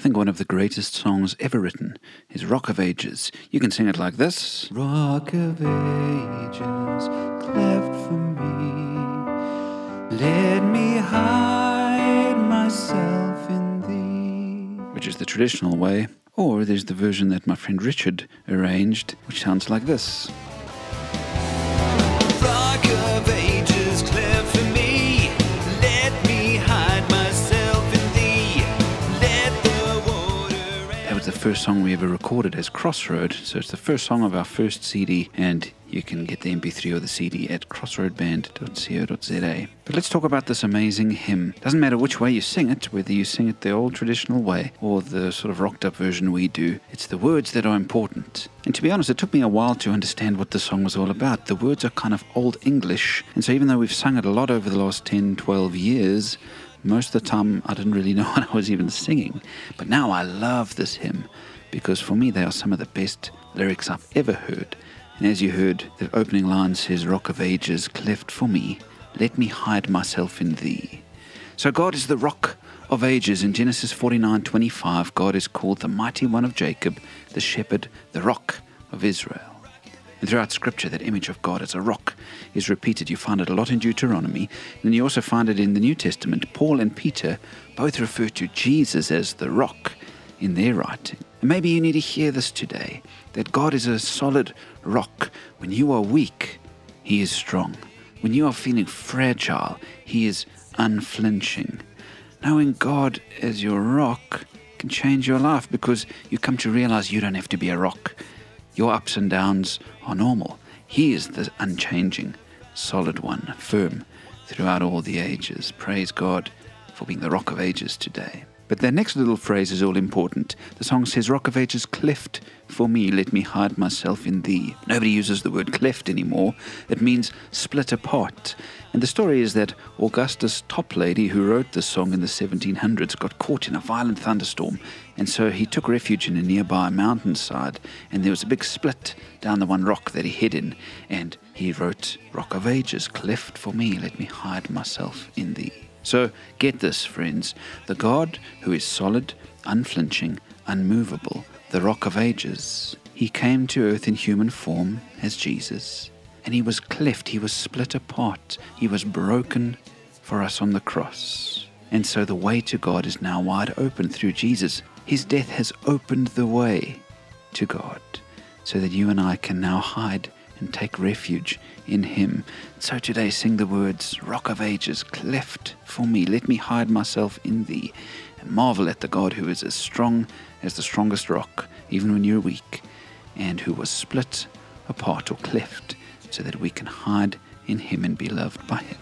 I think one of the greatest songs ever written is Rock of Ages. You can sing it like this Rock of ages, cleft for me. Let me hide myself in thee. which is the traditional way, or there's the version that my friend Richard arranged, which sounds like this. First song we ever recorded as Crossroad, so it's the first song of our first CD, and you can get the MP3 or the CD at crossroadband.co.za. But let's talk about this amazing hymn. Doesn't matter which way you sing it, whether you sing it the old traditional way or the sort of rocked up version we do, it's the words that are important. And to be honest, it took me a while to understand what the song was all about. The words are kind of old English, and so even though we've sung it a lot over the last 10, 12 years, most of the time I didn't really know what I was even singing. But now I love this hymn because for me they are some of the best lyrics I've ever heard. And as you heard, the opening line says, Rock of Ages, cleft for me, let me hide myself in thee. So God is the rock of ages. In Genesis 49:25, God is called the mighty one of Jacob, the shepherd, the rock of Israel. And throughout Scripture, that image of God as a rock is repeated. You find it a lot in Deuteronomy, and you also find it in the New Testament. Paul and Peter both refer to Jesus as the rock in their writing. And maybe you need to hear this today that God is a solid rock. When you are weak, He is strong. When you are feeling fragile, He is unflinching. Knowing God as your rock can change your life because you come to realize you don't have to be a rock. Your ups and downs are normal. He is the unchanging, solid one, firm throughout all the ages. Praise God for being the rock of ages today. But their next little phrase is all important. The song says, Rock of ages, cleft for me, let me hide myself in thee. Nobody uses the word cleft anymore. It means split apart. And the story is that Augustus Toplady, who wrote this song in the 1700s, got caught in a violent thunderstorm. And so he took refuge in a nearby mountainside. And there was a big split down the one rock that he hid in. And he wrote, Rock of ages, cleft for me, let me hide myself in thee. So get this, friends the God who is solid, unflinching, unmovable, the rock of ages. He came to earth in human form as Jesus, and he was cleft, he was split apart, he was broken for us on the cross. And so the way to God is now wide open through Jesus. His death has opened the way to God so that you and I can now hide and take refuge in Him. So today, sing the words, Rock of Ages, cleft for me, let me hide myself in Thee, and marvel at the God who is as strong as the strongest rock, even when you're weak, and who was split apart or cleft, so that we can hide in Him and be loved by Him.